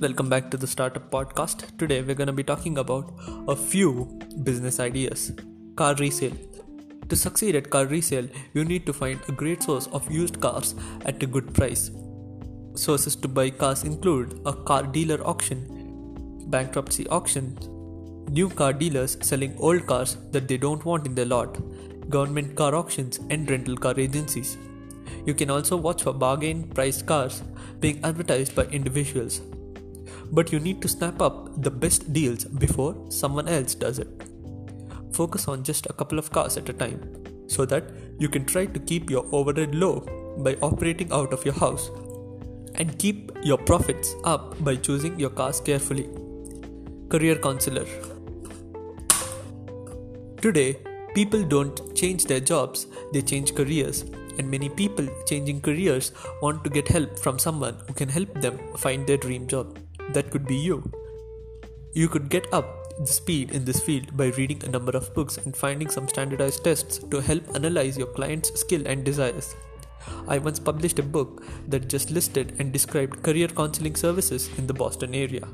Welcome back to the Startup Podcast. Today we're going to be talking about a few business ideas. Car resale. To succeed at car resale, you need to find a great source of used cars at a good price. Sources to buy cars include a car dealer auction, bankruptcy auctions, new car dealers selling old cars that they don't want in their lot, government car auctions, and rental car agencies. You can also watch for bargain priced cars being advertised by individuals but you need to snap up the best deals before someone else does it. Focus on just a couple of cars at a time so that you can try to keep your overhead low by operating out of your house and keep your profits up by choosing your cars carefully. Career Counselor Today, people don't change their jobs, they change careers. And many people changing careers want to get help from someone who can help them find their dream job that could be you. You could get up the speed in this field by reading a number of books and finding some standardized tests to help analyze your client's skill and desires. I once published a book that just listed and described career counseling services in the Boston area.